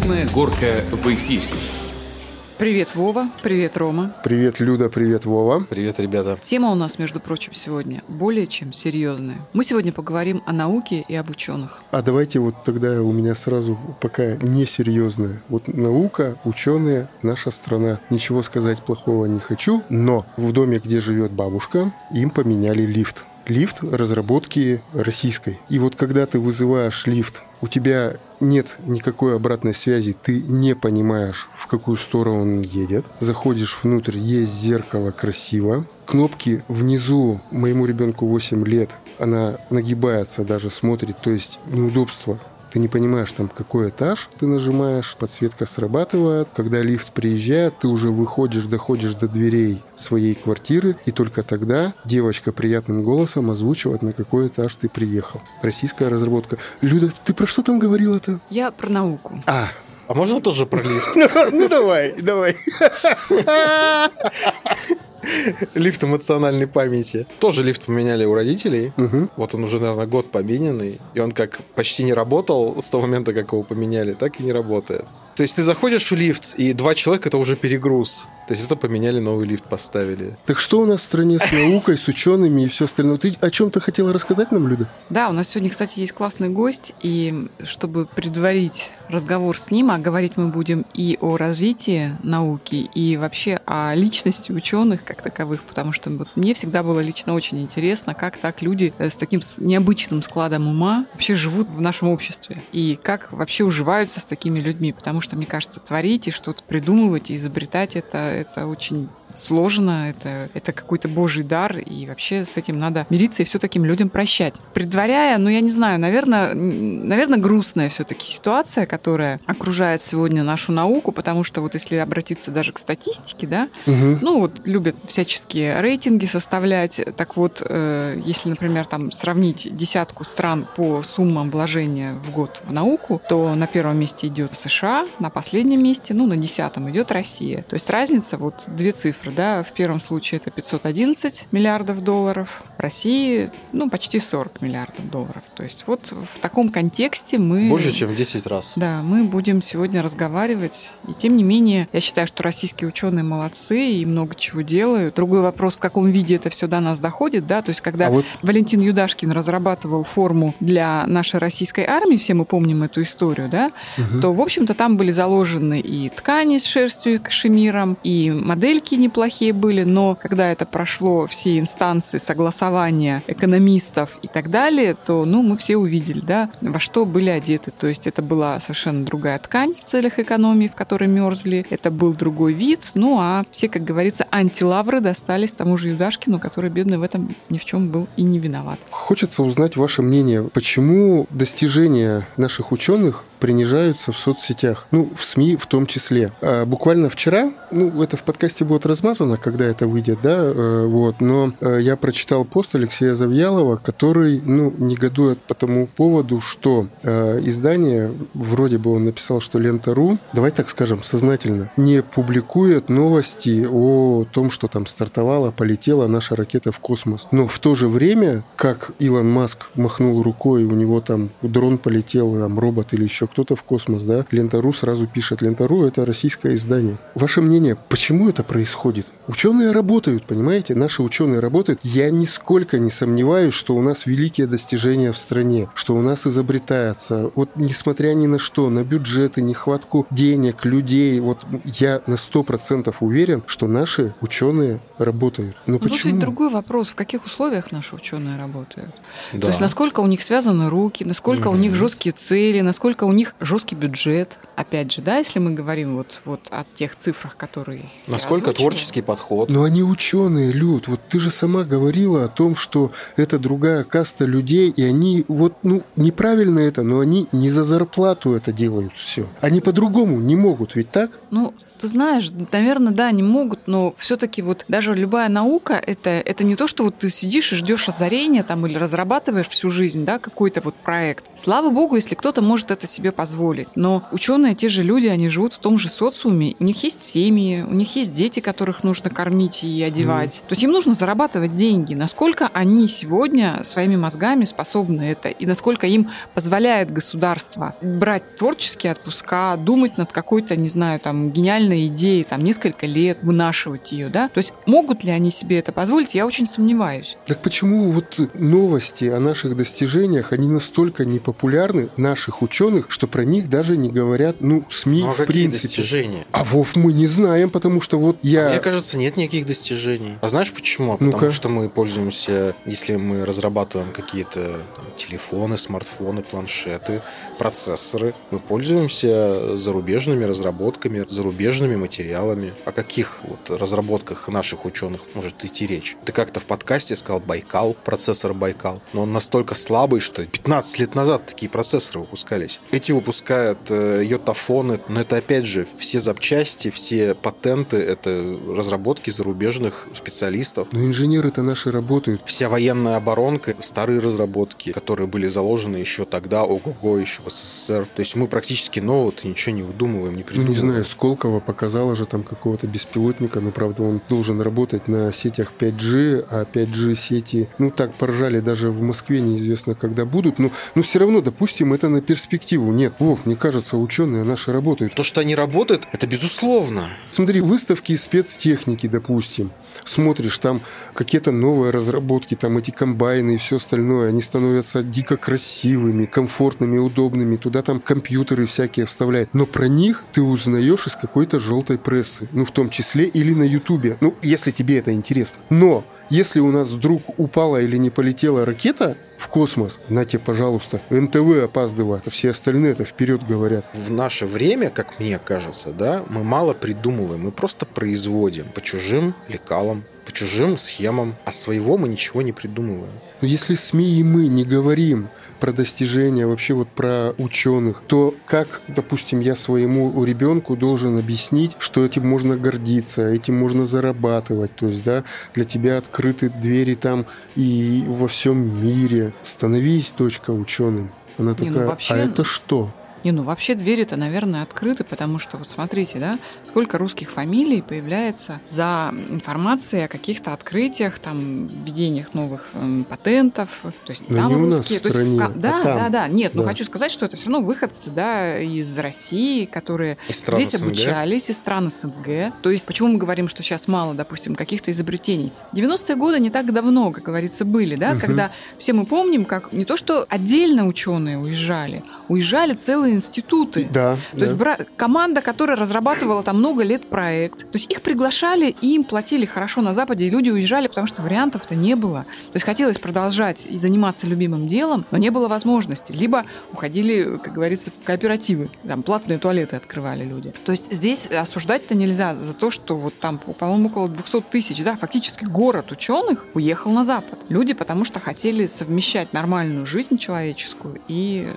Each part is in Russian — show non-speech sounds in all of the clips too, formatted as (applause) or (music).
Красная горка в эфире. Привет, Вова. Привет, Рома. Привет, Люда. Привет, Вова. Привет, ребята. Тема у нас, между прочим, сегодня более чем серьезная. Мы сегодня поговорим о науке и об ученых. А давайте вот тогда у меня сразу пока несерьезная. Вот наука, ученые, наша страна. Ничего сказать плохого не хочу, но в доме, где живет бабушка, им поменяли лифт лифт разработки российской. И вот когда ты вызываешь лифт, у тебя нет никакой обратной связи, ты не понимаешь, в какую сторону он едет. Заходишь внутрь, есть зеркало красиво. Кнопки внизу, моему ребенку 8 лет, она нагибается даже, смотрит, то есть неудобство ты не понимаешь, там, какой этаж ты нажимаешь, подсветка срабатывает. Когда лифт приезжает, ты уже выходишь, доходишь до дверей своей квартиры, и только тогда девочка приятным голосом озвучивает, на какой этаж ты приехал. Российская разработка. Люда, ты про что там говорила-то? Я про науку. А, а можно тоже про лифт? (laughs) Ну давай, давай. (laughs) Лифт эмоциональной памяти. Тоже лифт поменяли у родителей. Угу. Вот он уже, наверное, год помененный. И он как почти не работал с того момента, как его поменяли, так и не работает. То есть ты заходишь в лифт, и два человека это уже перегруз. То есть это поменяли, новый лифт поставили. Так что у нас в стране с наукой, с учеными и все остальное? Ты о чем-то хотела рассказать нам, Люда? Да, у нас сегодня, кстати, есть классный гость, и чтобы предварить разговор с ним, а говорить мы будем и о развитии науки, и вообще о личности ученых как таковых, потому что вот мне всегда было лично очень интересно, как так люди с таким необычным складом ума вообще живут в нашем обществе, и как вообще уживаются с такими людьми, потому что, мне кажется, творить и что-то придумывать и изобретать это это очень сложно, это, это какой-то божий дар, и вообще с этим надо мириться и все таким людям прощать. Предваряя, ну, я не знаю, наверное, наверное грустная все-таки ситуация, которая окружает сегодня нашу науку, потому что вот если обратиться даже к статистике, да, угу. ну, вот любят всяческие рейтинги составлять, так вот, э, если, например, там сравнить десятку стран по суммам вложения в год в науку, то на первом месте идет США, на последнем месте, ну, на десятом идет Россия. То есть разница вот две цифры цифры. Да? В первом случае это 511 миллиардов долларов, в России ну, почти 40 миллиардов долларов. То есть вот в таком контексте мы... Больше, чем в 10 раз. Да, мы будем сегодня разговаривать. И тем не менее, я считаю, что российские ученые молодцы и много чего делают. Другой вопрос, в каком виде это все до нас доходит. Да? То есть когда а вот... Валентин Юдашкин разрабатывал форму для нашей российской армии, все мы помним эту историю, да, угу. то, в общем-то, там были заложены и ткани с шерстью и кашемиром, и модельки не неплохие были, но когда это прошло все инстанции согласования экономистов и так далее, то ну, мы все увидели, да, во что были одеты. То есть это была совершенно другая ткань в целях экономии, в которой мерзли, это был другой вид, ну а все, как говорится, антилавры достались тому же Юдашкину, который, бедный, в этом ни в чем был и не виноват. Хочется узнать ваше мнение, почему достижения наших ученых принижаются в соцсетях, ну, в СМИ в том числе. А буквально вчера, ну, это в подкасте будет размазано, когда это выйдет, да, э, вот, но э, я прочитал пост Алексея Завьялова, который, ну, негодует по тому поводу, что э, издание, вроде бы он написал, что Лента.ру, давай так скажем, сознательно, не публикует новости о том, что там стартовала, полетела наша ракета в космос. Но в то же время, как Илон Маск махнул рукой, у него там дрон полетел, там робот или еще кто-то в космос, да, Лента.ру сразу пишет. Лента.ру – это российское издание. Ваше мнение, почему это происходит? Ученые работают, понимаете? Наши ученые работают. Я нисколько не сомневаюсь, что у нас великие достижения в стране, что у нас изобретается. Вот несмотря ни на что, на бюджеты, нехватку денег, людей, вот я на сто процентов уверен, что наши ученые работают. Но, Но почему? Тут ведь другой вопрос, в каких условиях наши ученые работают? Да. То есть насколько у них связаны руки, насколько угу. у них жесткие цели, насколько у них них жесткий бюджет, опять же, да, если мы говорим вот, вот о тех цифрах, которые... Насколько творческий подход. Но они ученые, Люд. Вот ты же сама говорила о том, что это другая каста людей, и они вот, ну, неправильно это, но они не за зарплату это делают все. Они по-другому не могут, ведь так? Ну, ты знаешь, наверное, да, они могут, но все-таки вот даже любая наука это, это не то, что вот ты сидишь и ждешь озарения там или разрабатываешь всю жизнь, да, какой-то вот проект. Слава богу, если кто-то может это себе позволить. Но ученые те же люди, они живут в том же социуме, у них есть семьи, у них есть дети, которых нужно кормить и одевать. Mm. То есть им нужно зарабатывать деньги. Насколько они сегодня своими мозгами способны это, и насколько им позволяет государство брать творческие отпуска, думать над какой-то, не знаю, там, гениальной идеей, там, несколько лет, вынашивать ее, да? То есть могут ли они себе это позволить, я очень сомневаюсь. Так почему вот новости о наших достижениях, они настолько непопулярны, наших ученых, что про них даже не говорят, ну, СМИ ну, а в какие принципе. достижения? А Вов мы не знаем, потому что вот я... А мне кажется, нет никаких достижений. А знаешь почему? Потому ну что мы пользуемся, если мы разрабатываем какие-то там, телефоны, смартфоны, планшеты, процессоры, мы пользуемся зарубежными разработками, зарубежными материалами. О каких вот разработках наших ученых может идти речь? Ты как-то в подкасте сказал Байкал, процессор Байкал, но он настолько слабый, что 15 лет назад такие процессоры выпускались. Эти выпускают э, йотафоны, но это опять же все запчасти, все патенты, это разработки зарубежных специалистов. Но инженеры-то наши работают. Вся военная оборонка, старые разработки, которые были заложены еще тогда, ого-го, еще в СССР. То есть мы практически нового-то ничего не выдумываем, не придумываем. Ну, не знаю, Сколково показала же там какого-то беспилотника, но, правда, он должен работать на сетях 5G, а 5G сети, ну, так поржали даже в Москве, неизвестно, когда будут, но, но все равно, допустим, это на перспективу. Нет, Вов, мне кажется, ученые наши работают. То, что они работают, это безусловно. Смотри, выставки спецтехники, допустим. Смотришь, там какие-то новые разработки, там эти комбайны и все остальное, они становятся дико красивыми, комфортными, удобными. Туда там компьютеры всякие вставляют. Но про них ты узнаешь из какой-то желтой прессы. Ну, в том числе или на Ютубе. Ну, если тебе это интересно. Но если у нас вдруг упала или не полетела ракета, в космос. На тебе, пожалуйста. НТВ опаздывает, а все остальные это вперед говорят. В наше время, как мне кажется, да, мы мало придумываем, мы просто производим по чужим лекалам, по чужим схемам, а своего мы ничего не придумываем. Но если СМИ и мы не говорим про достижения, вообще вот про ученых, то как, допустим, я своему ребенку должен объяснить, что этим можно гордиться, этим можно зарабатывать, то есть, да, для тебя открыты двери там и во всем мире. Становись, дочка, ученым. Она такая, Не, ну вообще... а это что? Не, ну вообще двери-то, наверное, открыты, потому что, вот смотрите, да, сколько русских фамилий появляется за информацией о каких-то открытиях, там, введениях новых э, патентов, то есть Но там не русские. У нас в стране, есть, да, а там, да, да, нет, ну, да. ну хочу сказать, что это все равно выходцы, да, из России, которые здесь СНГ. обучались, из стран СНГ. То есть почему мы говорим, что сейчас мало, допустим, каких-то изобретений? 90-е годы не так давно, как говорится, были, да, угу. когда все мы помним, как не то, что отдельно ученые уезжали, уезжали целые целые институты. Да. То да. есть бра- команда, которая разрабатывала там много лет проект. То есть их приглашали, им платили хорошо на Западе, и люди уезжали, потому что вариантов-то не было. То есть хотелось продолжать и заниматься любимым делом, но не было возможности. Либо уходили, как говорится, в кооперативы. Там платные туалеты открывали люди. То есть здесь осуждать-то нельзя за то, что вот там, по-моему, около 200 тысяч, да, фактически город ученых уехал на Запад. Люди потому что хотели совмещать нормальную жизнь человеческую и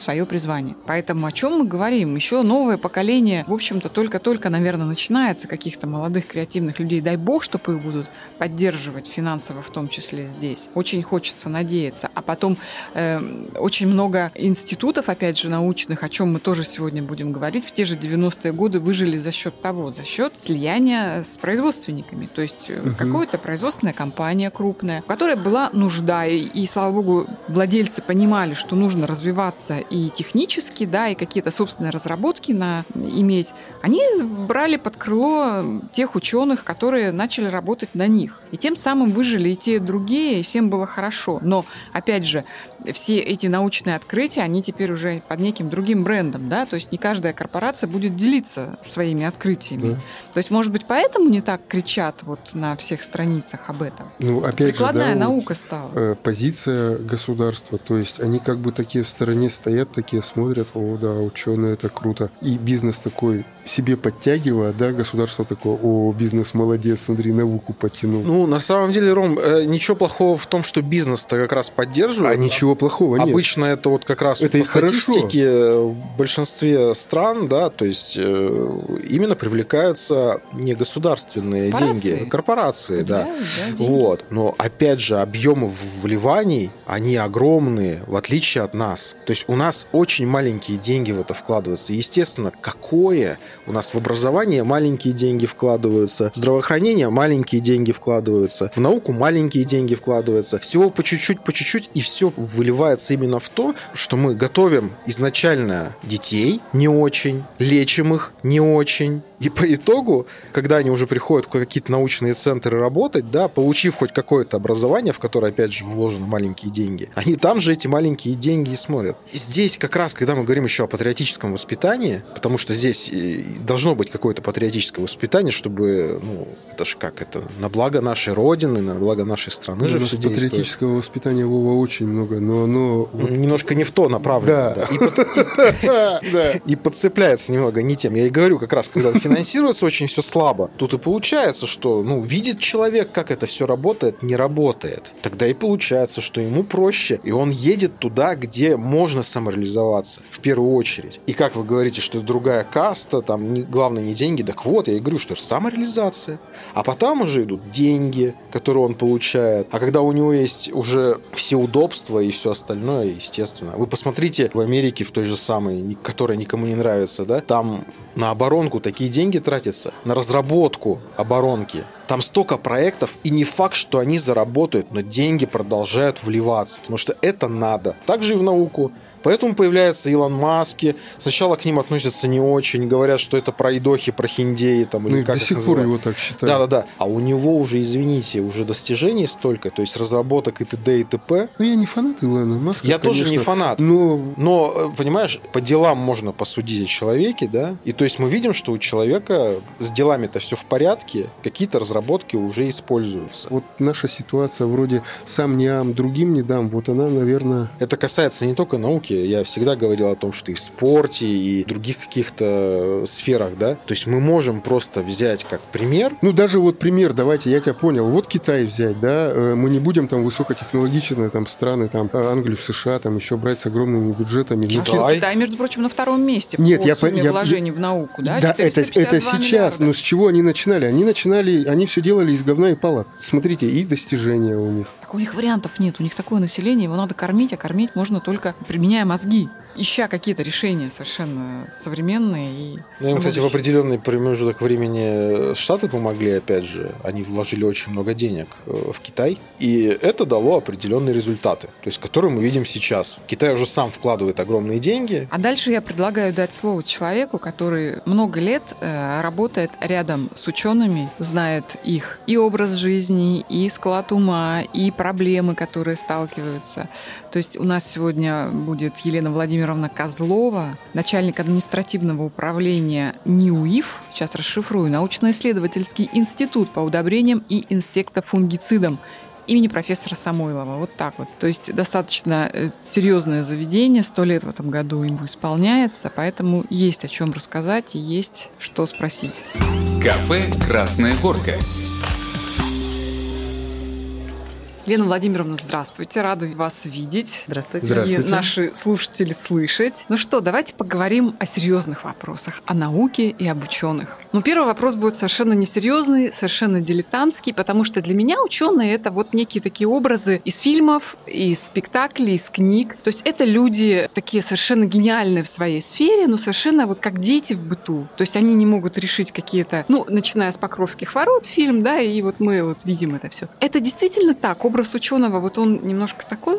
свое призвание. Поэтому о чем мы говорим? Еще новое поколение, в общем-то, только-только, наверное, начинается каких-то молодых креативных людей. Дай бог, чтобы их будут поддерживать финансово, в том числе здесь. Очень хочется надеяться. А потом э, очень много институтов, опять же, научных, о чем мы тоже сегодня будем говорить, в те же 90-е годы выжили за счет того, за счет слияния с производственниками. То есть угу. какая-то производственная компания крупная, в которой была нужда, и, и, слава богу, владельцы понимали, что нужно развиваться и технически, да, и какие-то собственные разработки на, иметь, они брали под крыло тех ученых, которые начали работать на них. И тем самым выжили и те, и другие, и всем было хорошо. Но, опять же, все эти научные открытия, они теперь уже под неким другим брендом, да, то есть не каждая корпорация будет делиться своими открытиями. Да. То есть, может быть, поэтому не так кричат вот на всех страницах об этом. Ну, опять Прикладная же, да, наука стала. Э, позиция государства, то есть они как бы такие в стороне стоят, такие смотрят, о, да, ученые, это круто. И бизнес такой себе подтягивая, да, государство такое, о, бизнес молодец, смотри, науку подтянул. Ну, на самом деле, Ром, э, ничего плохого в том, что бизнес-то как раз поддерживает. А ничего плохого нет. Обычно это вот как раз это по статистике хорошо. в большинстве стран, да, то есть э, именно привлекаются не государственные корпорации. деньги, корпорации, да. да, да вот. Но опять же, объемы вливаний, они огромные, в отличие от нас. То есть у нас очень маленький маленькие деньги в это вкладываются. Естественно, какое у нас в образование маленькие деньги вкладываются, в здравоохранение маленькие деньги вкладываются, в науку маленькие деньги вкладываются. Всего по чуть-чуть, по чуть-чуть, и все выливается именно в то, что мы готовим изначально детей не очень, лечим их не очень, и по итогу, когда они уже приходят в какие-то научные центры работать, да, получив хоть какое-то образование, в которое, опять же, вложены маленькие деньги, они там же эти маленькие деньги и смотрят. И здесь как раз, когда мы говорим еще о патриотическом воспитании, потому что здесь должно быть какое-то патриотическое воспитание, чтобы, ну, это же как, это на благо нашей Родины, на благо нашей страны ну, же все. Патриотического воспитания, Вова, очень много, но оно... Немножко не в то направлено. (laughs) Да. И подцепляется немного не тем. Я и говорю как раз, когда (laughs) финансируется очень все слабо, тут и получается, что ну, видит человек, как это все работает, не работает. Тогда и получается, что ему проще, и он едет туда, где можно самореализоваться в первую очередь. И как вы говорите, что другая каста, там не, главное не деньги, так вот, я и говорю, что это самореализация. А потом уже идут деньги, которые он получает. А когда у него есть уже все удобства и все остальное, естественно. Вы посмотрите в Америке в той же самой, которая никому не нравится, да, там на оборонку такие деньги деньги тратятся на разработку оборонки. Там столько проектов, и не факт, что они заработают, но деньги продолжают вливаться, потому что это надо. Также и в науку. Поэтому появляются Илон Маски. Сначала к ним относятся не очень, говорят, что это про идохи, про хиндеи. Там, или ну, как до сих пор его так считают. Да-да-да. А у него уже, извините, уже достижений столько, то есть разработок и т.д. и т.п. Ну, я не фанат Илона Маска, Я конечно, тоже не фанат. Но... но, э, понимаешь, по делам можно посудить о человеке, да? И то есть мы видим, что у человека с делами-то все в порядке, какие-то разработки уже используются. Вот наша ситуация вроде сам не ам, другим не дам, вот она, наверное... Это касается не только науки, науке, я всегда говорил о том, что и в спорте, и в других каких-то сферах, да, то есть мы можем просто взять как пример. Ну, даже вот пример, давайте, я тебя понял, вот Китай взять, да, э, мы не будем там высокотехнологичные там страны, там Англию, США, там еще брать с огромными бюджетами. Китай, Китай между прочим, на втором месте Нет, по я, сумме я, вложений я, в науку, да? Да, это, это сейчас, миллиарда. но с чего они начинали? Они начинали, они все делали из говна и палок. Смотрите, и достижения у них. Так у них вариантов нет, у них такое население, его надо кормить, а кормить можно только применяя меняя мозги ища какие-то решения совершенно современные. И ну, им, кстати, в определенный промежуток времени Штаты помогли, опять же. Они вложили очень много денег э, в Китай, и это дало определенные результаты, то есть которые мы видим сейчас. Китай уже сам вкладывает огромные деньги. А дальше я предлагаю дать слово человеку, который много лет э, работает рядом с учеными, знает их и образ жизни, и склад ума, и проблемы, которые сталкиваются. То есть у нас сегодня будет Елена Владимировна Владимировна Козлова, начальник административного управления НИУИФ, сейчас расшифрую, научно-исследовательский институт по удобрениям и инсектофунгицидам имени профессора Самойлова. Вот так вот. То есть достаточно э, серьезное заведение, сто лет в этом году ему исполняется, поэтому есть о чем рассказать и есть что спросить. Кафе «Красная горка». Лена Владимировна, здравствуйте. Рада вас видеть. Здравствуйте. здравствуйте. И наши слушатели слышать. Ну что, давайте поговорим о серьезных вопросах, о науке и об ученых. Ну, первый вопрос будет совершенно несерьезный, совершенно дилетантский, потому что для меня ученые это вот некие такие образы из фильмов, из спектаклей, из книг. То есть это люди такие совершенно гениальные в своей сфере, но совершенно вот как дети в быту. То есть они не могут решить какие-то, ну, начиная с Покровских ворот фильм, да, и вот мы вот видим это все. Это действительно так, образ образ ученого, вот он немножко такой?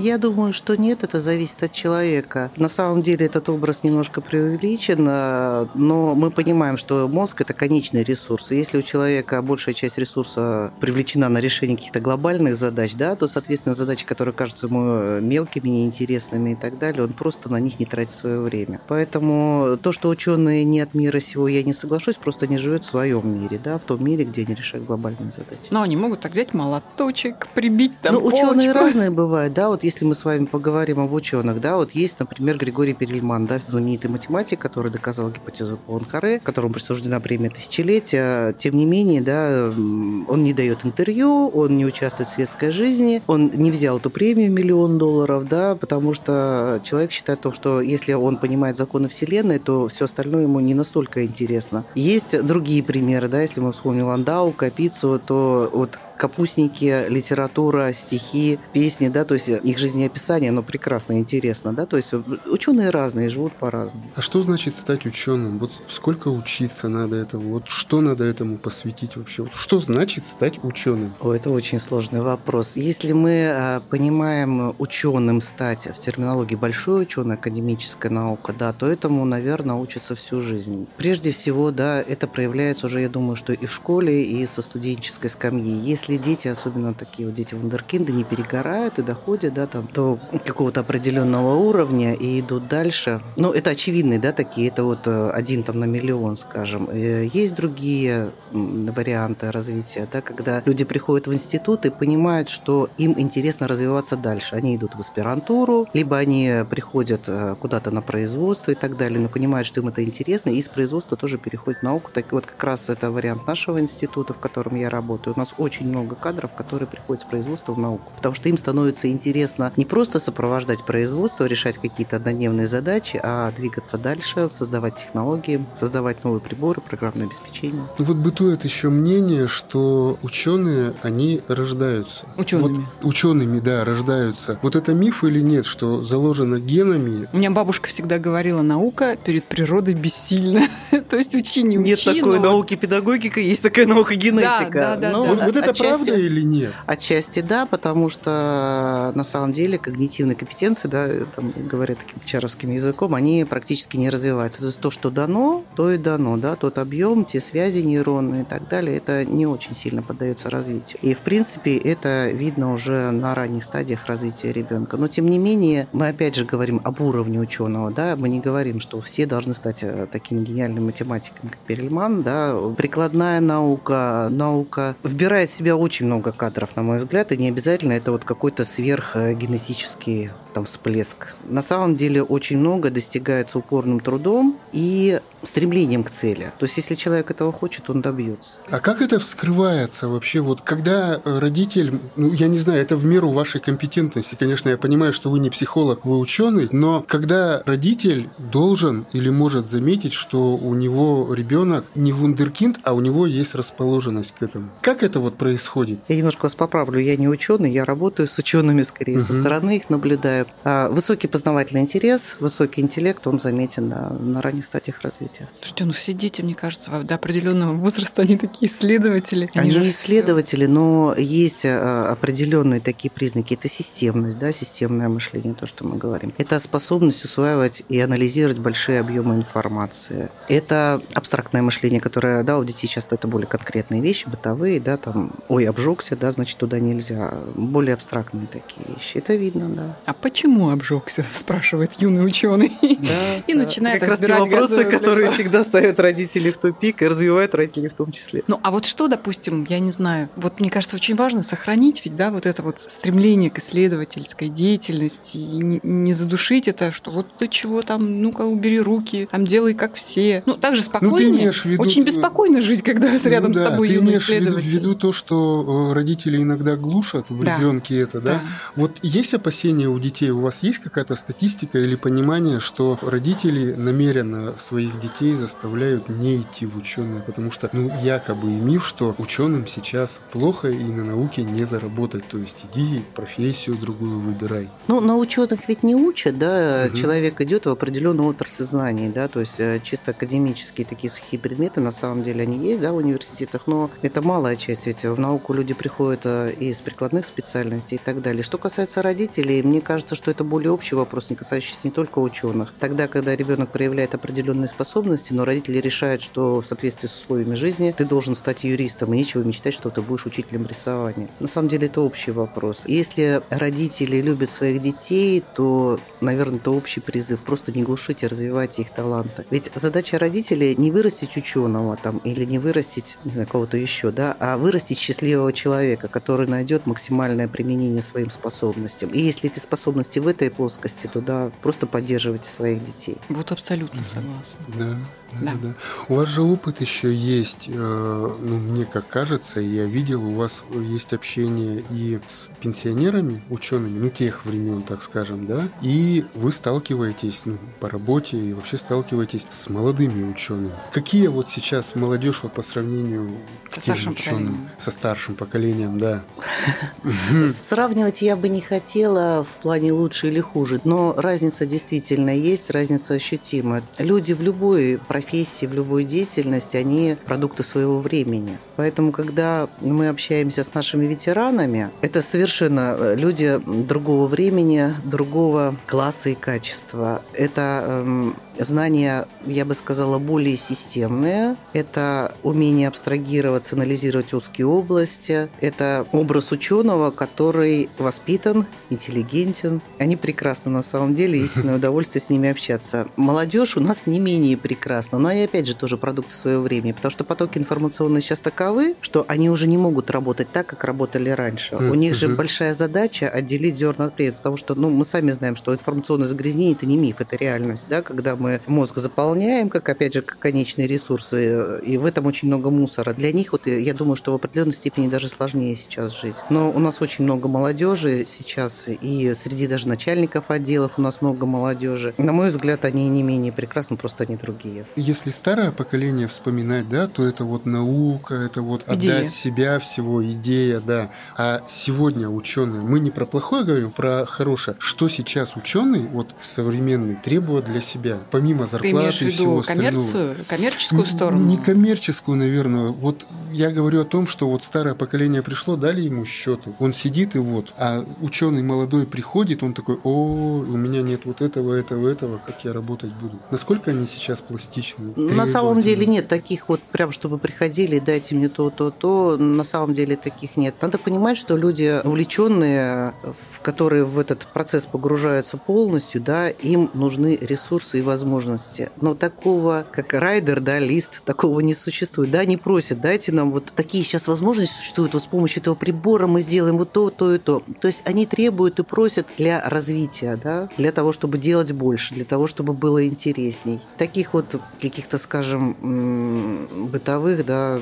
Я думаю, что нет, это зависит от человека. На самом деле этот образ немножко преувеличен, а, но мы понимаем, что мозг – это конечный ресурс. И если у человека большая часть ресурса привлечена на решение каких-то глобальных задач, да, то, соответственно, задачи, которые кажутся ему мелкими, неинтересными и так далее, он просто на них не тратит свое время. Поэтому то, что ученые не от мира сего, я не соглашусь, просто не живет в своем мире, да, в том мире, где они решают глобальные задачи. Но они могут так взять молоточек, прибить там Ну, ученые разные бывают, да, вот если мы с вами поговорим об ученых, да, вот есть, например, Григорий Перельман, да, знаменитый математик, который доказал гипотезу Пуанкаре, которому присуждена премия тысячелетия, тем не менее, да, он не дает интервью, он не участвует в светской жизни, он не взял эту премию миллион долларов, да, потому что человек считает то, что если он понимает законы Вселенной, то все остальное ему не настолько интересно. Есть другие примеры, да, если мы вспомним Ландау, Капицу, то вот капустники, литература, стихи, песни, да, то есть их жизнеописание, оно прекрасно, интересно, да, то есть ученые разные, живут по-разному. А что значит стать ученым? Вот сколько учиться надо этому? Вот что надо этому посвятить вообще? Вот что значит стать ученым? О, это очень сложный вопрос. Если мы а, понимаем ученым стать в терминологии большой ученый, академическая наука, да, то этому, наверное, учатся всю жизнь. Прежде всего, да, это проявляется уже, я думаю, что и в школе, и со студенческой скамьи. Если дети, особенно такие вот дети вундеркинды, не перегорают и доходят, да, там, до какого-то определенного уровня и идут дальше, ну, это очевидные, да, такие, это вот э, один там на миллион, скажем. Э, есть другие варианты развития, да, когда люди приходят в институт и понимают, что им интересно развиваться дальше. Они идут в аспирантуру, либо они приходят э, куда-то на производство и так далее, но понимают, что им это интересно, и из производства тоже переходят в науку. Так вот как раз это вариант нашего института, в котором я работаю. У нас очень много кадров, которые приходят с производства в науку, потому что им становится интересно не просто сопровождать производство, решать какие-то однодневные задачи, а двигаться дальше, создавать технологии, создавать новые приборы, программное обеспечение. И вот бытует еще мнение, что ученые, они рождаются. Учеными. Вот, учеными, да, рождаются. Вот это миф или нет, что заложено генами? У меня бабушка всегда говорила, наука перед природой бессильна. (laughs) То есть учи, не учи. Нет такой но... науки педагогика, есть такая наука генетика. Да, да, да, Но да. Вот, вот это отчасти- правда или нет? Отчасти да, потому что на самом деле когнитивные компетенции, да, там, говоря таким чаровским языком, они практически не развиваются. То есть то, что дано, то и дано, да, тот объем, те связи нейронные и так далее, это не очень сильно поддается развитию. И в принципе это видно уже на ранних стадиях развития ребенка. Но тем не менее мы опять же говорим об уровне ученого, да, мы не говорим, что все должны стать э, такими гениальными математиками, как Перельман, да, прикладная наука, наука вбирает в себя очень много кадров, на мой взгляд, и не обязательно это вот какой-то сверхгенетический там всплеск. На самом деле очень много достигается упорным трудом и стремлением к цели. То есть, если человек этого хочет, он добьется. А как это вскрывается вообще? Вот когда родитель, ну, я не знаю, это в меру вашей компетентности, конечно, я понимаю, что вы не психолог, вы ученый, но когда родитель должен или может заметить, что у него ребенок не вундеркинд, а у него есть расположенность к этому. Как это вот происходит? Я немножко вас поправлю, я не ученый, я работаю с учеными скорее, со Мгм. стороны их наблюдаю. А, высокий познавательный интерес, высокий интеллект, он заметен на, на ранних стадиях развития. Слушайте, ну все дети, мне кажется, до определенного возраста они такие исследователи. Они же исследователи, но есть а, определенные такие признаки. Это системность, да, системное мышление, то, что мы говорим. Это способность усваивать и анализировать большие объемы информации. Это абстрактное мышление, которое, да, у детей часто это более конкретные вещи, бытовые, да, там, ой, обжегся, да, значит, туда нельзя. Более абстрактные такие вещи. Это видно, да. А почему обжегся, (laughs) спрашивает юный ученый. Да, И да. начинает Это как раз те разбирать вопросы, которые (laughs) всегда ставят родители в тупик и развивают родителей в том числе. Ну, а вот что, допустим, я не знаю, вот мне кажется, очень важно сохранить ведь, да, вот это вот стремление к исследовательской деятельности и не, задушить это, что вот ты чего там, ну-ка, убери руки, там делай как все. Ну, так же спокойнее. в виду- Очень беспокойно жить, когда рядом Ну с да, тобой ты юный имеешь в виду, в исследователь. виду то, что э, родители иногда глушат в Да. ребенке это, да? Да. Вот есть опасения у детей? У вас есть какая-то статистика или понимание, что родители намеренно своих детей заставляют не идти в ученые, потому что, ну, якобы и миф, что ученым сейчас плохо и на науке не заработать, то есть иди профессию другую выбирай. Ну, на ученых ведь не учат, да, Мгм. человек идет в определенную отрасль знаний, да, то есть э, чисто академические такие сухие предметы, на самом деле они есть, да, в университетах, но это малая часть, ведь в науку люди приходят э, из прикладных специальностей и так далее. Что касается родителей, мне кажется, что это более общий вопрос, не касающийся не только ученых. Тогда, когда ребенок проявляет определенные способности, но родители решают, что в соответствии с условиями жизни ты должен стать юристом, и нечего мечтать, что ты будешь учителем рисования. На самом деле это общий вопрос. Если родители любят своих детей, то, наверное, это общий призыв. Просто не глушите, развивайте их таланты. Ведь задача родителей не вырастить ученого там, или не вырастить, не знаю, кого-то еще, да, а вырастить счастливого человека, который найдет максимальное применение своим способностям. И если эти способности в этой плоскости, то да, просто поддерживайте своих детей. Вот абсолютно согласна. Да. Да. да. У вас же опыт еще есть, э, ну, мне как кажется, я видел, у вас есть общение и с пенсионерами, учеными, ну, тех времен, так скажем, да, и вы сталкиваетесь ну, по работе и вообще сталкиваетесь с молодыми учеными. Какие вот сейчас молодежь вот, по сравнению Со старшим ученым, поколением. со старшим поколением, да? (laughs) Сравнивать я бы не хотела в плане лучше или хуже, но разница действительно есть, разница ощутима. Люди в любой профессии, в любой деятельности, они продукты своего времени. Поэтому, когда мы общаемся с нашими ветеранами, это совершенно э, люди другого времени, другого класса и качества. Это эм, знания, я бы сказала, более системные. Это умение абстрагироваться, анализировать узкие области. Это образ ученого, который воспитан, интеллигентен. Они прекрасны на самом деле, истинное удовольствие с ними общаться. Молодежь у нас не менее прекрасна, но они опять же тоже продукты своего времени, потому что потоки информационные сейчас таковы, что они уже не могут работать так, как работали раньше. У них же большая задача отделить зерна от плевел, потому что ну, мы сами знаем, что информационное загрязнение – это не миф, это реальность. Да? Когда мы мозг заполняем, как, опять же, как конечные ресурсы, и в этом очень много мусора. Для них, вот, я думаю, что в определенной степени даже сложнее сейчас жить. Но у нас очень много молодежи сейчас, и среди даже начальников отделов у нас много молодежи. На мой взгляд, они не менее прекрасны, просто они другие. Если старое поколение вспоминать, да, то это вот наука, это вот Идея. отдать себя всего, идея, да. А сегодня ученые, мы не про плохое говорим, про хорошее. Что сейчас ученый, вот современный, требует для себя, помимо Ты зарплаты имеешь в и всего виду остального? коммерцию, коммерческую сторону? Не коммерческую, наверное. Вот я говорю о том, что вот старое поколение пришло, дали ему счеты. Он сидит и вот, а ученый молодой приходит, он такой, о, у меня нет вот этого, этого, этого, как я работать буду. Насколько они сейчас пластичны? На самом деле нет таких вот прям, чтобы приходили, дайте мне то, то, то. На самом деле таких нет. Надо понимать, что люди увлеченные, в которые в этот процесс погружаются полностью, да, им нужны ресурсы и возможности. Но такого, как райдер, да, лист, такого не существует. Да, они просят, дайте нам вот такие сейчас возможности существуют, вот с помощью этого прибора мы сделаем вот то, то и то. То есть они требуют и просят для развития, да, для того, чтобы делать больше, для того, чтобы было интересней. Таких вот каких-то, скажем, бытовых, да,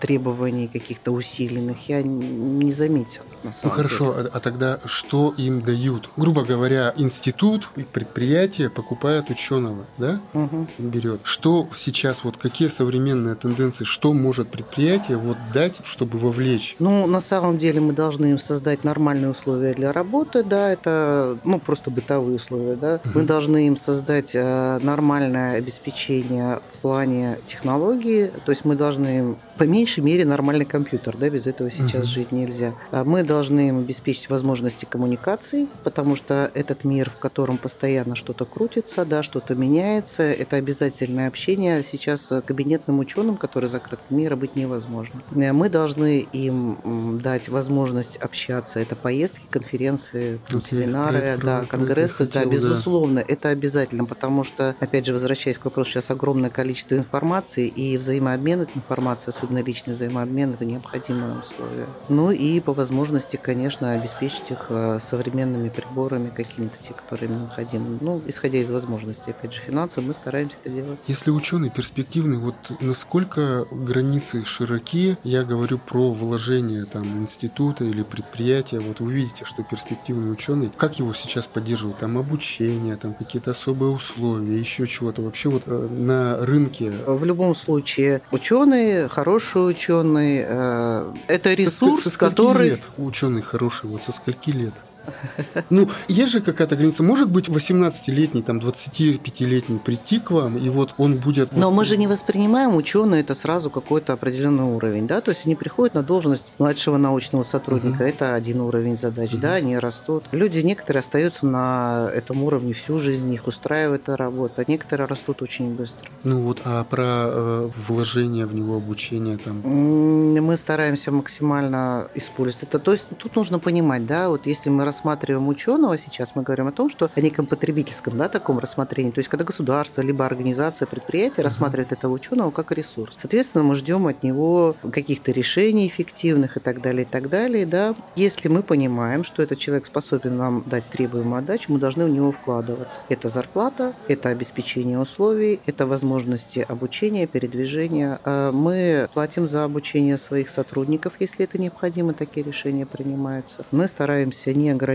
требований каких-то усиленных я не заметил. Ну хорошо, а, а тогда что им дают? Грубо говоря, институт, предприятие покупает ученого, да? Мгм. берет. Что сейчас, вот какие современные тенденции, что может предприятие вот дать, чтобы вовлечь? Ну, на самом деле мы должны им создать нормальные условия для работы, да, это, ну, просто бытовые условия, да. Мы должны им создать э, нормальное обеспечение в плане технологии, то есть мы должны им, по меньшей мере, нормальный компьютер, да, без этого сейчас Мгм. жить нельзя. А Мы должны им обеспечить возможности коммуникаций, потому что этот мир, в котором постоянно что-то крутится, да, что-то меняется, это обязательное общение. Сейчас э, кабинетным ученым, который закрыт от мира, быть невозможно. Э, Мы должны им дать возможность общаться. Это поездки, конференции, там, Вот семинары, это- про- да, конгрессы, хотел, да, да. безусловно, это обязательно, потому что, опять же, возвращаясь к вопросу, сейчас огромное количество информации, и взаимообмен этой информации, особенно личный взаимообмен, это необходимое условие. Ну и по возможности, конечно, обеспечить их э, современными приборами, какими-то те, которые им необходимы. Ну, исходя из возможностей, опять же, финансов, мы стараемся это делать. Если ученый перспективный, вот насколько границы широки, я говорю про вложение там института или предприятия, вот вы видите, что перспективный ученый, как его сейчас поддерживать, там обучение, там какие-то особые условия, еще чего-то, вообще вот э, на рынке. В любом случае, ученый, хороший ученый, э, это ресурс, со скольки который... лет ученый хороший, вот со скольки лет? Ну, есть же какая-то граница. Может быть, 18-летний, там, 25-летний прийти к вам, и вот он будет... Но мы же не воспринимаем ученые это сразу какой-то определенный уровень, да, то есть они приходят на должность младшего научного сотрудника, это один уровень задач, да, они растут. Люди некоторые остаются на этом уровне всю жизнь, их устраивает эта работа, некоторые растут очень быстро. Ну вот, а про э, вложение в него, обучение там... Мы стараемся максимально использовать это. То есть тут нужно понимать, да, вот если мы рассматриваем рассматриваем ученого сейчас, мы говорим о том, что о неком потребительском да, таком рассмотрении. То есть, когда государство, либо организация, предприятие рассматривает этого ученого как ресурс. Соответственно, мы ждем от него каких-то решений эффективных и так далее, и так далее. Да. Если мы понимаем, что этот человек способен нам дать требуемую отдачу, мы должны в него вкладываться. Это зарплата, это обеспечение условий, это возможности обучения, передвижения. А мы платим за обучение своих сотрудников, если это необходимо, такие решения принимаются. Мы стараемся не ограничивать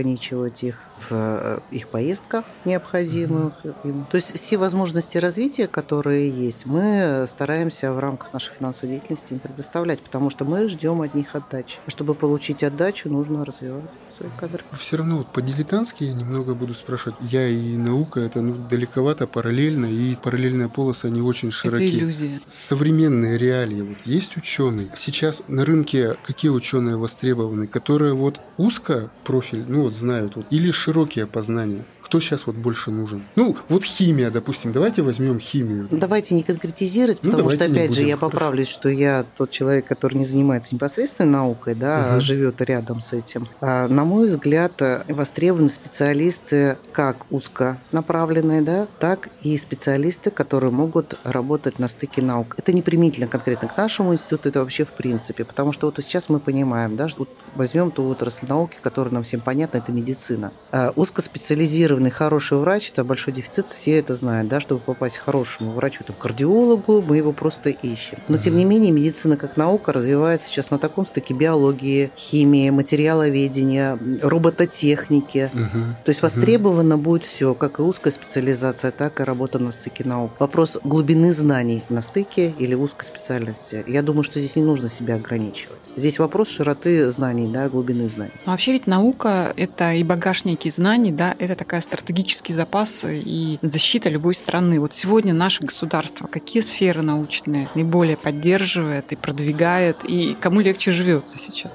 их в э, их поездках необходимых. Mm-hmm. То есть все возможности развития, которые есть, мы стараемся в рамках нашей финансовой деятельности им предоставлять, потому что мы ждем от них отдачи. А чтобы получить отдачу, нужно развивать свои кадры. Все равно вот по-дилетантски я немного буду спрашивать. Я и наука, это ну, далековато, параллельно, и параллельная полоса не очень широки. Это иллюзия. Современные реалии. Вот есть ученые. Сейчас на рынке какие ученые востребованы, которые вот узко профиль, ну вот знают, вот, или широкие познания кто сейчас вот больше нужен? Ну, вот химия, допустим. Давайте возьмем химию. Давайте не конкретизировать, ну, потому что, опять же, я поправлюсь, что я тот человек, который не занимается непосредственной наукой, да, угу. а живет рядом с этим. А, на мой взгляд, востребованы специалисты как узконаправленные, да, так и специалисты, которые могут работать на стыке наук. Это не примитивно конкретно к нашему институту, это вообще в принципе, потому что вот сейчас мы понимаем, да, что вот возьмем ту отрасль науки, которая нам всем понятна, это медицина. А, узкоспециализированные квалифицированный хороший врач, это большой дефицит, все это знают, да, чтобы попасть к хорошему врачу, там, кардиологу, мы его просто ищем. Но, тем не менее, медицина как наука развивается сейчас на таком стыке биологии, химии, материаловедения, робототехники. То есть востребовано будет все, как и узкая специализация, так и работа на стыке наук. Вопрос глубины знаний на стыке или узкой специальности. Я думаю, что здесь не нужно себя ограничивать. Здесь вопрос широты знаний, да, глубины знаний. Но вообще ведь наука – это и багажники знаний, да, это такая стратегический запас и защита любой страны. Вот сегодня наше государство какие сферы научные наиболее поддерживает и продвигает, и кому легче живется сейчас?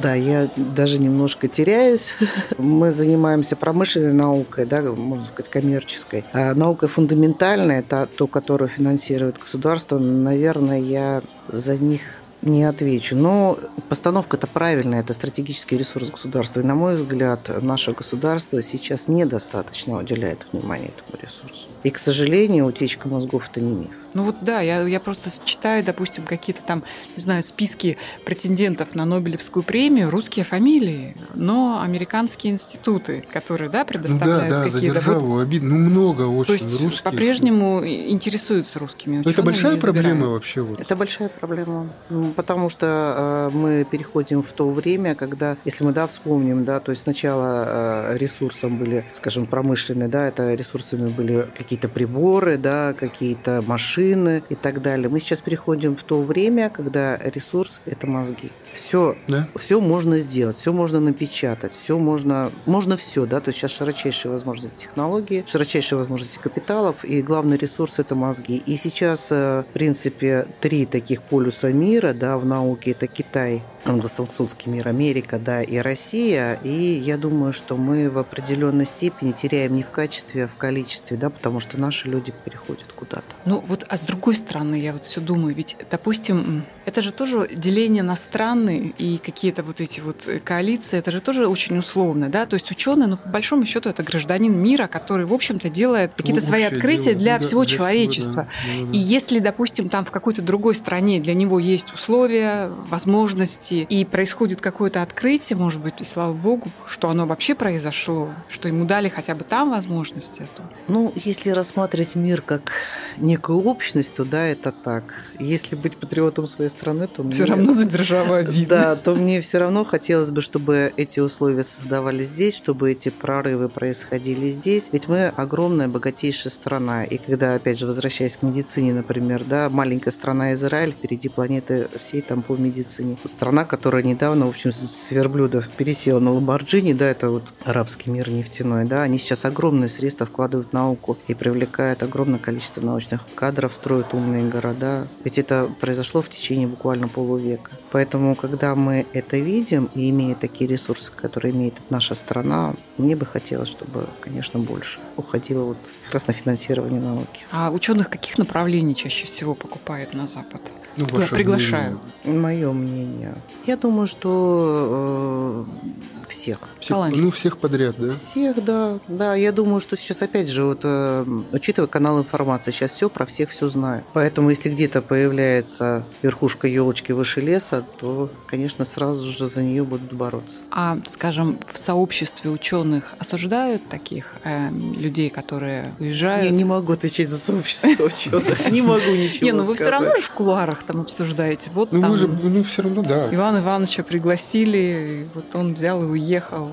Да, я даже немножко теряюсь. (laughs) Мы занимаемся промышленной наукой, да, можно сказать, коммерческой. А наука фундаментальная, это то, которую финансирует государство, наверное, я за них не отвечу. Но постановка-то правильная, это стратегический ресурс государства. И, на мой взгляд, наше государство сейчас недостаточно уделяет внимание этому ресурсу. И, к сожалению, утечка мозгов – это не миф. Ну вот да, я, я просто читаю, допустим, какие-то там, не знаю, списки претендентов на Нобелевскую премию, русские фамилии, но американские институты, которые, да, предоставляют ну, да, да, какие-то... за державу вот... обид, ну много очень То есть русские. по-прежнему интересуются русскими учеными. Это большая проблема вообще? Вот. Это большая проблема, ну, потому что э, мы переходим в то время, когда, если мы, да, вспомним, да, то есть сначала э, ресурсом были, скажем, промышленные, да, это ресурсами были какие-то приборы, да, какие-то машины, машины и так далее. Мы сейчас переходим в то время, когда ресурс – это мозги. Все, да? все можно сделать, все можно напечатать, все можно, можно все, да, то есть сейчас широчайшие возможности технологии, широчайшие возможности капиталов, и главный ресурс – это мозги. И сейчас, э, в принципе, три таких полюса мира, да, в науке – это Китай, англосаксонский мир, Америка, да, и Россия. И я думаю, что мы в определенной степени теряем не в качестве, а в количестве, да, потому что наши люди переходят куда-то. Ну вот, а с другой стороны, я вот все думаю, ведь, допустим, это же тоже деление на страны и какие-то вот эти вот коалиции, это же тоже очень условно, да, то есть ученый, ну, по большому счету, это гражданин мира, который, в общем-то, делает какие-то свои открытия дело. для да, всего для человечества. Всего, да. И если, допустим, там в какой-то другой стране для него есть условия, возможности, и происходит какое-то открытие, может быть, и слава богу, что оно вообще произошло, что ему дали хотя бы там возможности эту. Ну, если рассматривать мир как некую общность, то да, это так. Если быть патриотом своей страны, то все мне... равно за державу (laughs) обидно. Да, то мне все равно хотелось бы, чтобы эти условия создавались здесь, чтобы эти прорывы происходили здесь. Ведь мы огромная, богатейшая страна. И когда, опять же, возвращаясь к медицине, например, да, маленькая страна Израиль впереди планеты всей там по медицине. Страна, которая недавно, в общем, с верблюдов пересела на Ламборджини, да, это вот арабский мир нефтяной, да, они сейчас огромные средства вкладывают в науку и привлекают огромное количество научных кадров, строят умные города. Ведь это произошло в течение буквально полувека. Поэтому, когда мы это видим и имея такие ресурсы, которые имеет наша страна, мне бы хотелось, чтобы, конечно, больше уходило вот как раз на финансирование науки. А ученых каких направлений чаще всего покупают на Запад? Ну, я приглашаю. Мнение. Мое мнение. Я думаю, что всех. всех ну, всех подряд, да? Всех, да. Да, я думаю, что сейчас, опять же, вот, э, учитывая канал информации, сейчас все про всех все знаю. Поэтому, если где-то появляется верхушка елочки выше леса, то, конечно, сразу же за нее будут бороться. А, скажем, в сообществе ученых осуждают таких э, людей, которые уезжают? Я не могу отвечать за сообщество (laughs) ученых. Не могу ничего Не, ну вы все равно же в кулуарах там обсуждаете. Вот ну там вы же, ну все равно, да. Ивана Ивановича пригласили, вот он взял и уехал.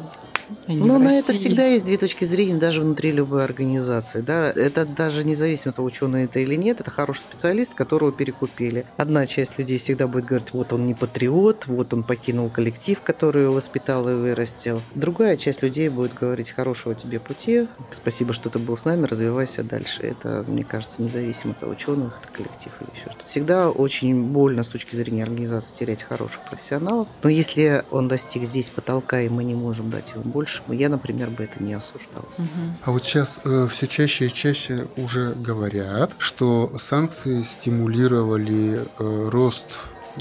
Ну, на это всегда есть две точки зрения даже внутри любой организации. Да? Это даже независимо от того, ученый это или нет, это хороший специалист, которого перекупили. Одна часть людей всегда будет говорить, вот он не патриот, вот он покинул коллектив, который его воспитал и вырастил. Другая часть людей будет говорить, хорошего тебе пути, спасибо, что ты был с нами, развивайся дальше. Это, мне кажется, независимо от ученых, это коллектив или еще что-то. Всегда очень больно с точки зрения организации терять хороших профессионалов. Но если он достиг здесь потолка, и мы не можем дать ему больше, больше, я, например, бы это не осуждал. А вот сейчас э, все чаще и чаще уже говорят, что санкции стимулировали э, рост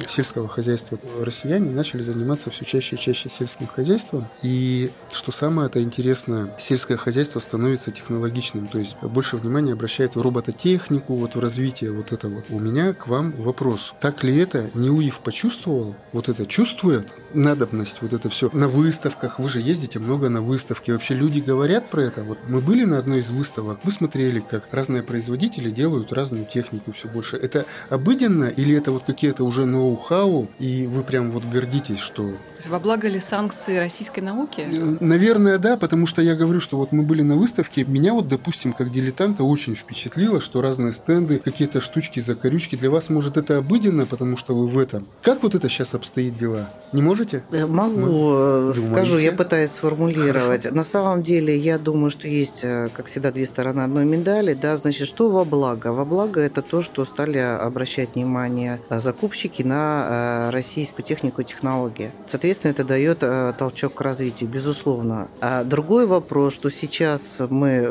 сельского хозяйства россияне начали заниматься все чаще и чаще сельским хозяйством. И что самое это интересное, сельское хозяйство становится технологичным, то есть больше внимания обращает в робототехнику, вот в развитие вот это вот. У меня к вам вопрос. Так ли это Неуев почувствовал? Вот это чувствует надобность, вот это все на выставках. Вы же ездите много на выставки. Вообще люди говорят про это. Вот мы были на одной из выставок, мы смотрели, как разные производители делают разную технику все больше. Это обыденно или это вот какие-то уже новые ноу-хау, и вы прям вот гордитесь, что... То есть во благо ли санкции российской науки? Э, наверное, да, потому что я говорю, что вот мы были на выставке, меня вот, допустим, как дилетанта очень впечатлило, что разные стенды, какие-то штучки, закорючки, для вас, может, это обыденно, потому что вы в этом. Как вот это сейчас обстоит дела? Не можете? Э, могу. Э, скажу, я пытаюсь сформулировать. Хорошо. На самом деле, я думаю, что есть, как всегда, две стороны одной медали, да, значит, что во благо? Во благо это то, что стали обращать внимание закупщики на э, российскую технику и технологии. Соответственно, это дает э, толчок к развитию, безусловно. А другой вопрос, что сейчас мы,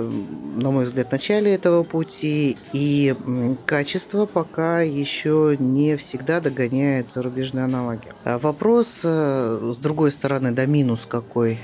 на мой взгляд, в начале этого пути, и качество пока еще не всегда догоняет зарубежные аналоги. А вопрос, э, с другой стороны, да, минус какой,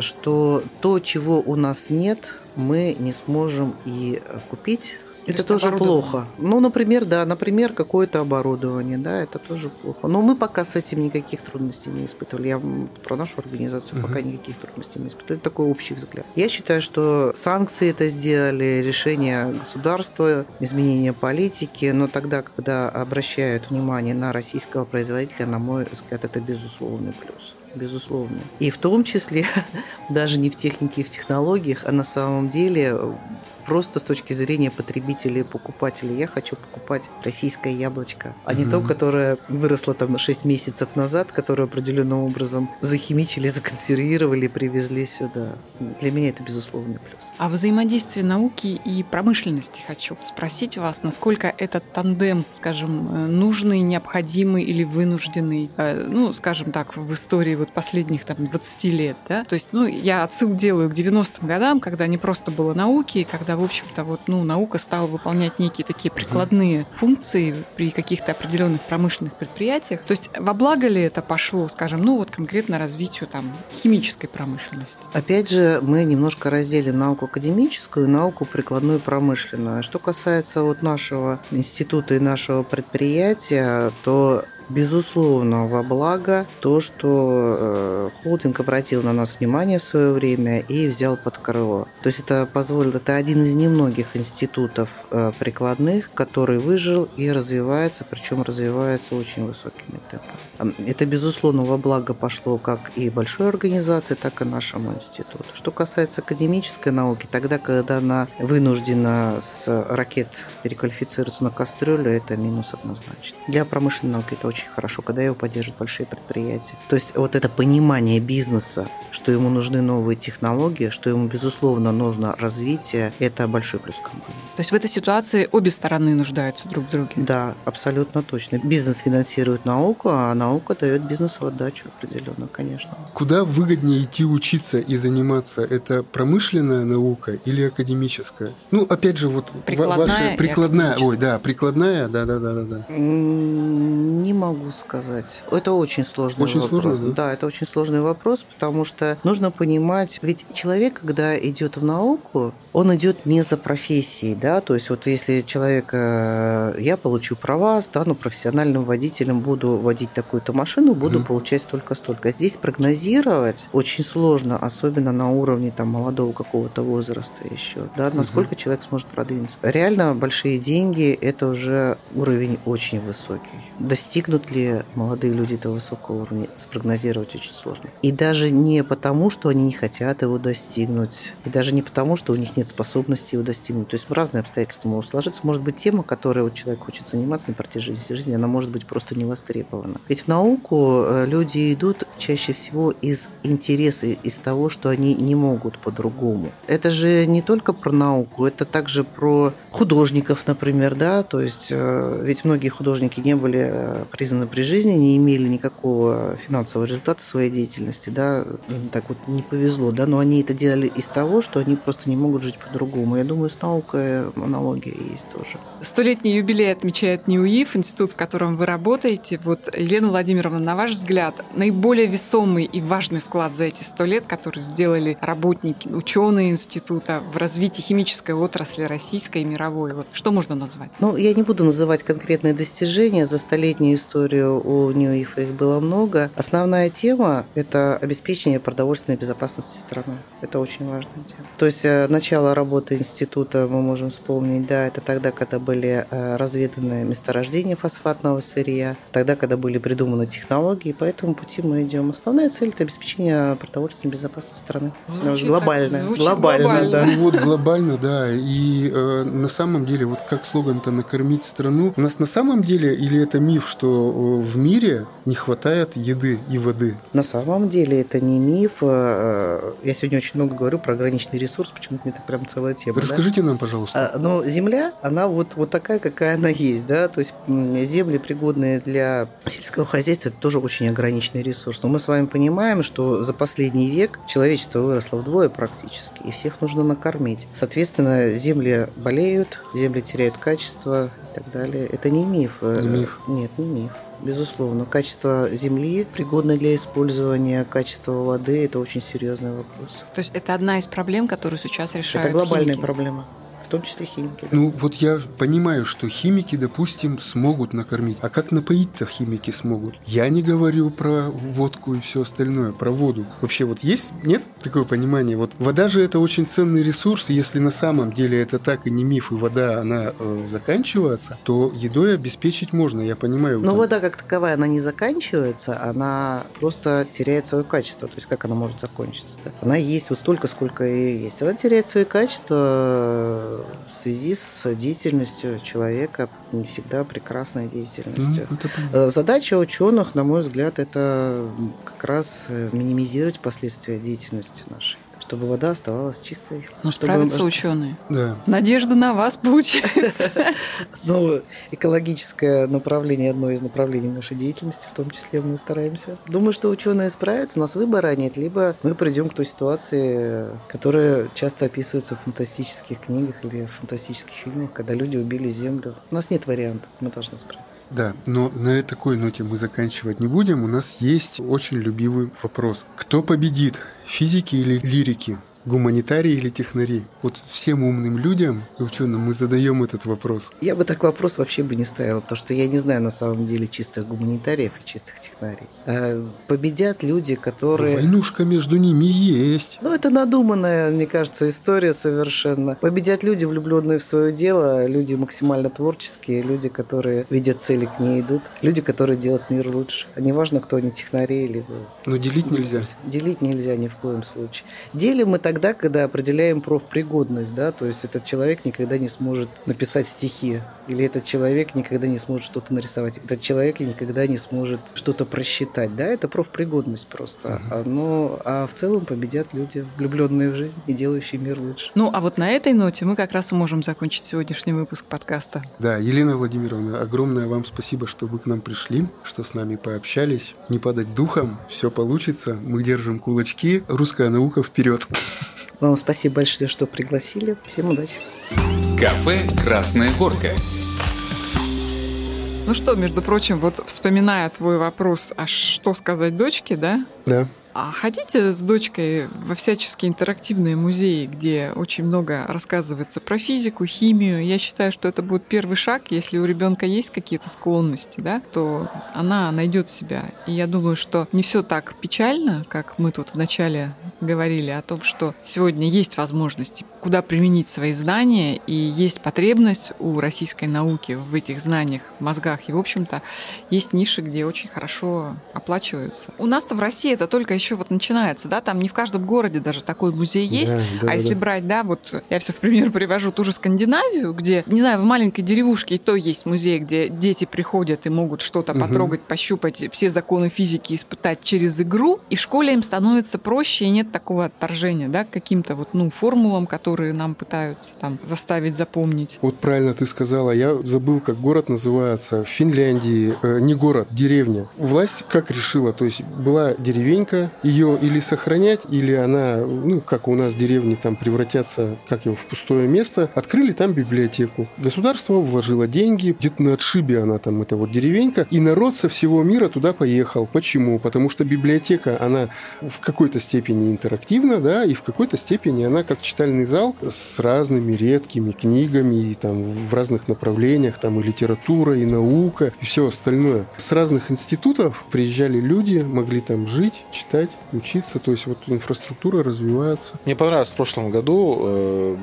что то, чего у нас нет, мы не сможем и купить это тоже плохо. Ну, например, да, например, какое-то оборудование, да, это тоже плохо. Но мы пока с этим никаких трудностей не испытывали. Я про нашу организацию угу. пока никаких трудностей не испытывали. Такой общий взгляд. Я считаю, что санкции это сделали, решение государства, изменение политики, но тогда, когда обращают внимание на российского производителя, на мой взгляд, это безусловный плюс безусловно. И в том числе (laughs) даже не в технике и в технологиях, а на самом деле просто с точки зрения потребителей и покупателей. Я хочу покупать российское яблочко, а не то, которое выросло там 6 месяцев назад, которое определенным образом захимичили, (laughs) законсервировали, привезли сюда. Для меня это безусловный плюс. А взаимодействие науки и промышленности хочу спросить вас, насколько этот тандем, скажем, э, нужный, необходимый или вынужденный, э, ну, скажем так, в истории вот последних там 20 лет, да? То есть, ну, я отсыл делаю к 90-м годам, когда не просто было науки, когда в общем-то, вот, ну, наука стала выполнять некие такие прикладные функции при каких-то определенных промышленных предприятиях. То есть во благо ли это пошло, скажем, ну, вот конкретно развитию там химической промышленности? Опять же, мы немножко разделим науку академическую и науку прикладную промышленную. Что касается вот нашего института и нашего предприятия, то Безусловно, во благо то, что э, холдинг обратил на нас внимание в свое время и взял под крыло. То есть это позволило, это один из немногих институтов э, прикладных, который выжил и развивается, причем развивается очень высокими темпами. Это, безусловно, во благо пошло как и большой организации, так и нашему институту. Что касается академической науки, тогда, когда она вынуждена с ракет переквалифицироваться на кастрюлю, это минус однозначно. Для промышленной науки это очень хорошо, когда его поддерживают большие предприятия. То есть вот это понимание бизнеса, что ему нужны новые технологии, что ему, безусловно, нужно развитие, это большой плюс компании. То есть в этой ситуации обе стороны нуждаются друг в друге? Да, абсолютно точно. Бизнес финансирует науку, а наука дает бизнесу отдачу определенно, конечно. Куда выгоднее идти учиться и заниматься? Это промышленная наука или академическая? Ну, опять же, вот прикладная ваша прикладная, ой, да, прикладная, да, да, да, да, да. Не могу сказать. Это очень сложный очень вопрос. Сложно, да? да, это очень сложный вопрос, потому что нужно понимать, ведь человек, когда идет в науку, он идет не за профессией, да, то есть вот если человек, э, я получу права, стану профессиональным водителем, буду водить такую-то машину, буду mm получать столько-столько. Здесь прогнозировать очень сложно, особенно на уровне там молодого какого-то возраста еще, да, насколько mm человек сможет продвинуться. Реально большие деньги – это уже уровень очень высокий. Достигнут ли молодые люди этого высокого уровня, спрогнозировать очень сложно. И даже не потому, что они не хотят его достигнуть, и даже не потому, что у них нет нет способности его достигнуть. То есть разные обстоятельства могут сложиться. Может быть, тема, которой вот человек хочет заниматься на протяжении всей жизни, она может быть просто не востребована. Ведь в науку э, люди идут чаще всего из интереса, из того, что они не могут по-другому. Это же не только про науку, это также про художников, например, да, то есть э, ведь многие художники не были э, признаны при жизни, не имели никакого финансового результата своей деятельности, да, им так вот не повезло, да, но они это делали из того, что они просто не могут жить по-другому. Я думаю, с наукой аналогия есть тоже. Столетний юбилей отмечает НИУИФ, институт, в котором вы работаете. Вот, Елена Владимировна, на ваш взгляд, наиболее весомый и важный вклад за эти сто лет, который сделали работники, ученые института в развитии химической отрасли российской и мировой, вот что можно назвать? Ну, я не буду называть конкретные достижения. За столетнюю историю у НИУИФа их было много. Основная тема – это обеспечение продовольственной безопасности страны. Это очень важная тема. То есть э, начало работы института мы можем вспомнить, да, это тогда, когда были э, разведаны месторождения фосфатного сырья, тогда, когда были придуманы технологии, по этому пути мы идем. Основная цель – это обеспечение продовольственной безопасности страны. Звучит глобально. Звучит глобально, глобально, да. Ну, вот глобально, да. И э, на самом деле, вот как слоган-то «накормить страну», у нас на самом деле, или это миф, что э, в мире не хватает еды и воды? На самом деле это не миф. Э, я сегодня очень много говорю про ограниченный ресурс, почему-то мне это прям целая тема. Расскажите да? нам, пожалуйста. А, но земля, она вот, вот такая, какая она есть, да, то есть земли, пригодные для сельского хозяйства, это тоже очень ограниченный ресурс. Но мы с вами понимаем, что за последний век человечество выросло вдвое практически, и всех нужно накормить. Соответственно, земли болеют, земли теряют качество и так далее. Это не миф. Не миф? Нет, не миф. Безусловно, качество земли, пригодное для использования, качество воды – это очень серьезный вопрос. То есть это одна из проблем, которую сейчас решают Это глобальная химики. проблема в том числе химики. Да. Ну, вот я понимаю, что химики, допустим, смогут накормить. А как напоить-то химики смогут? Я не говорю про водку и все остальное, про воду. Вообще вот есть, нет такое понимание? Вот вода же это очень ценный ресурс, если на самом деле это так и не миф, и вода, она э, заканчивается, то едой обеспечить можно, я понимаю. Но там... вода как таковая, она не заканчивается, она просто теряет свое качество. То есть как она может закончиться? Да? Она есть вот столько, сколько и есть. Она теряет свои качества в связи с деятельностью человека, не всегда прекрасной деятельностью. Ну, Задача ученых, на мой взгляд, это как раз минимизировать последствия деятельности нашей чтобы вода оставалась чистой. Ну, чтобы... справятся ученые. Да. Надежда на вас получается. (laughs) Ну, экологическое направление одно из направлений нашей деятельности, в том числе мы стараемся. Думаю, что ученые справятся, у нас выбора нет, либо мы придем к той ситуации, которая часто описывается в фантастических книгах или в фантастических фильмах, когда люди убили Землю. У нас нет вариантов, мы должны справиться. Да, но на такой ноте мы заканчивать не будем. У нас есть очень любимый вопрос. Кто победит? физики или лирики? Африки гуманитарии или технари? Вот всем умным людям и ученым мы задаем этот вопрос. Я бы такой вопрос вообще бы не ставил, потому что я не знаю на самом деле чистых гуманитариев и чистых технарий. А победят люди, которые... Войнушка между ними есть. Ну, это надуманная, мне кажется, история совершенно. Победят люди, влюбленные в свое дело, люди максимально творческие, люди, которые видят цели, к ней идут, люди, которые делают мир лучше. А неважно, кто они, технари или... Но делить нельзя. Делить нельзя ни в коем случае. Делим мы так тогда, когда определяем профпригодность, да, то есть этот человек никогда не сможет написать стихи, или этот человек никогда не сможет что-то нарисовать, этот человек никогда не сможет что-то просчитать, да, это профпригодность просто. Uh-huh. Но, а в целом победят люди, влюбленные в жизнь и делающие мир лучше. Ну, а вот на этой ноте мы как раз и можем закончить сегодняшний выпуск подкаста. Да, Елена Владимировна, огромное вам спасибо, что вы к нам пришли, что с нами пообщались. Не падать духом, все получится, мы держим кулачки, русская наука вперед. Вам спасибо большое, что пригласили. Всем удачи. Кафе «Красная горка». Ну что, между прочим, вот вспоминая твой вопрос, а что сказать дочке, да? Да. А хотите с дочкой во всяческие интерактивные музеи, где очень много рассказывается про физику, химию? Я считаю, что это будет первый шаг. Если у ребенка есть какие-то склонности, да, то она найдет себя. И я думаю, что не все так печально, как мы тут вначале говорили о том, что сегодня есть возможности, куда применить свои знания, и есть потребность у российской науки в этих знаниях, мозгах. И, в общем-то, есть ниши, где очень хорошо оплачиваются. У нас-то в России это только вот начинается, да, там не в каждом городе даже такой музей есть. Да, да, а если да. брать, да, вот я все в пример привожу ту же Скандинавию, где, не знаю, в маленькой деревушке и то есть музей, где дети приходят и могут что-то угу. потрогать, пощупать, все законы физики испытать через игру, и в школе им становится проще, и нет такого отторжения, да, к каким-то вот, ну, формулам, которые нам пытаются там заставить запомнить. Вот правильно ты сказала, я забыл, как город называется. В Финляндии, э, не город, деревня. Власть как решила, то есть была деревенька, ее или сохранять, или она, ну, как у нас деревни там превратятся, как его, в пустое место. Открыли там библиотеку. Государство вложило деньги, где-то на отшибе она там, эта вот деревенька, и народ со всего мира туда поехал. Почему? Потому что библиотека, она в какой-то степени интерактивна, да, и в какой-то степени она как читальный зал с разными редкими книгами, и там в разных направлениях, там и литература, и наука, и все остальное. С разных институтов приезжали люди, могли там жить, читать, учиться, то есть вот инфраструктура развивается. Мне понравилось в прошлом году э,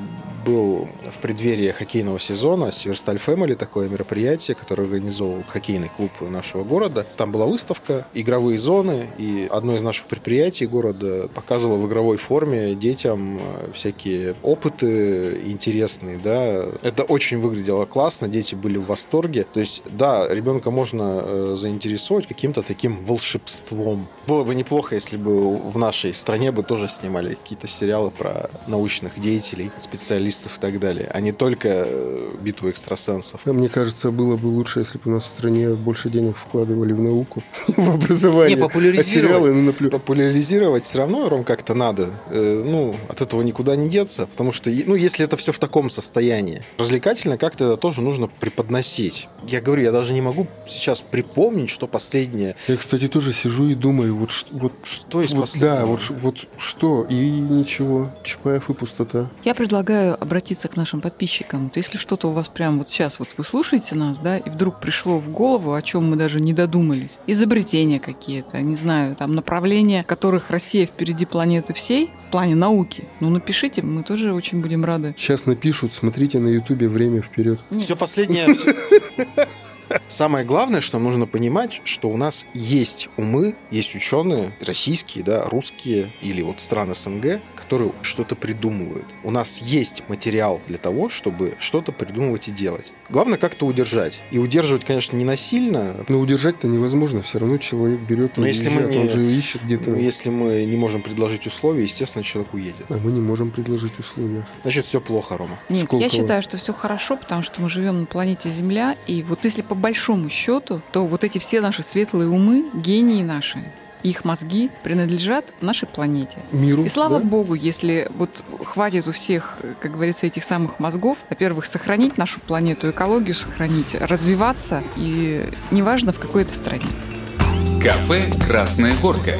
был в преддверии хоккейного сезона Северсталь Фэмили, такое мероприятие, которое организовал хоккейный клуб нашего города. Там была выставка, игровые зоны, и одно из наших предприятий города показывало в игровой форме детям э, всякие опыты интересные, да. Это очень выглядело классно, дети были в восторге. То есть, да, ребенка можно э, заинтересовать каким-то таким волшебством. Было бы неплохо, если бы в нашей стране бы тоже снимали какие-то сериалы про научных деятелей, специалистов и так далее, а не только э, битву экстрасенсов. Мне кажется, было бы лучше, если бы у нас в стране больше денег вкладывали в науку, (laughs) в образование. Не, популяризировать, а сериалы, ну, наплю... популяризировать все равно, Ром, как-то надо. Э, ну, от этого никуда не деться, потому что, ну, если это все в таком состоянии, развлекательно как-то это тоже нужно преподносить. Я говорю, я даже не могу сейчас припомнить, что последнее. Я, кстати, тоже сижу и думаю, вот, вот что есть вот, Да, вот, вот что, и ничего, Чапаев и пустота. Я предлагаю обратиться к нашим подписчикам. Вот если что-то у вас прямо вот сейчас, вот вы слушаете нас, да, и вдруг пришло в голову, о чем мы даже не додумались, изобретения какие-то, не знаю, там направления, которых Россия впереди планеты всей, в плане науки, ну напишите, мы тоже очень будем рады. Сейчас напишут, смотрите на Ютубе «Время вперед». Все последнее... (laughs) Самое главное, что нужно понимать, что у нас есть умы, есть ученые, российские, да, русские или вот страны СНГ, которые что-то придумывают. У нас есть материал для того, чтобы что-то придумывать и делать. Главное как-то удержать. И удерживать, конечно, не насильно. Но удержать-то невозможно. Все равно человек берет Но если мы не, он же ищет где-то. Если мы не можем предложить условия, естественно, человек уедет. А мы не можем предложить условия. Значит, все плохо, Рома. Нет, Сколько я считаю, что все хорошо, потому что мы живем на планете Земля, и вот если по большому счету, то вот эти все наши светлые умы, гении наши, их мозги принадлежат нашей планете. Миру. И слава да? богу, если вот хватит у всех, как говорится, этих самых мозгов, во-первых, сохранить нашу планету, экологию сохранить, развиваться, и неважно в какой это стране. Кафе «Красная горка».